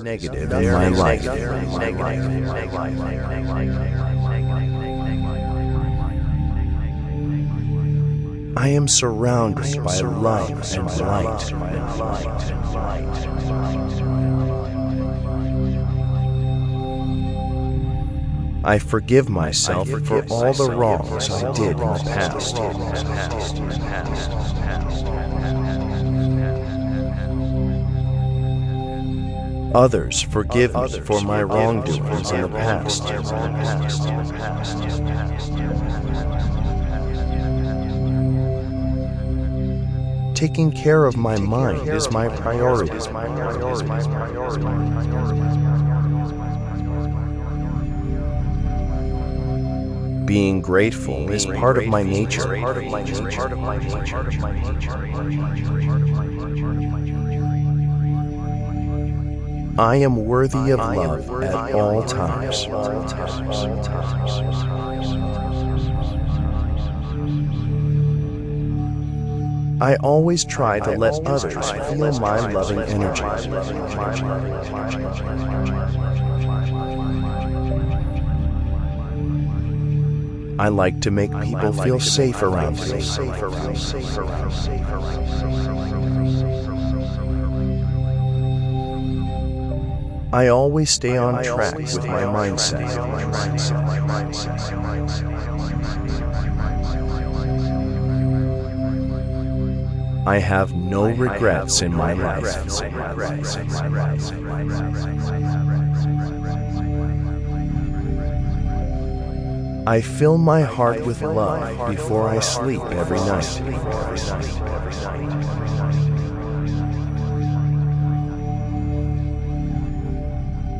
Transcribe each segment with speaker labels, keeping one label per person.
Speaker 1: negative. In my life. I am surrounded by love and light. I forgive myself for all the wrongs I did in the past. Others forgive me for my wrongdoings in the past. Taking care of my mind is my priority. Being grateful is part of my nature. I am worthy of love at all times. I always try to let others feel my loving energy. I like to make people feel safe around me. I always stay on track with my mindset. I have no regrets in my life. I fill my heart with love before I sleep every night.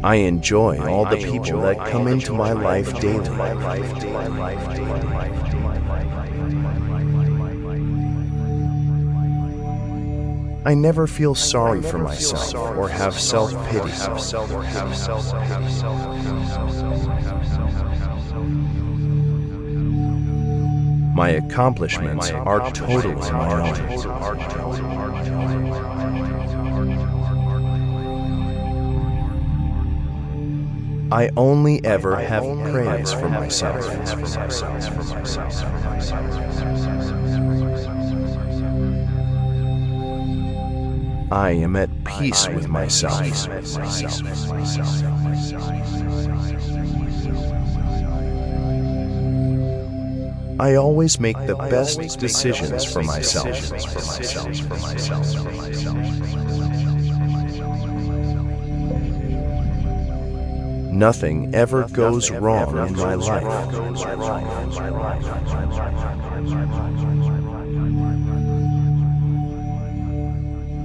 Speaker 1: I enjoy all the people that come into my life daily. I never feel sorry for myself or have self pity. My accomplishments are totally my own. I only ever have praise for myself. I am at peace with myself. I always make the best decisions for myself. Nothing ever goes wrong in my life.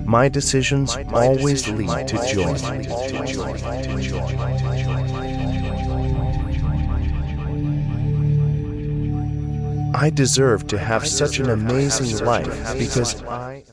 Speaker 1: My decisions always lead to joy. I deserve to have such an amazing life because I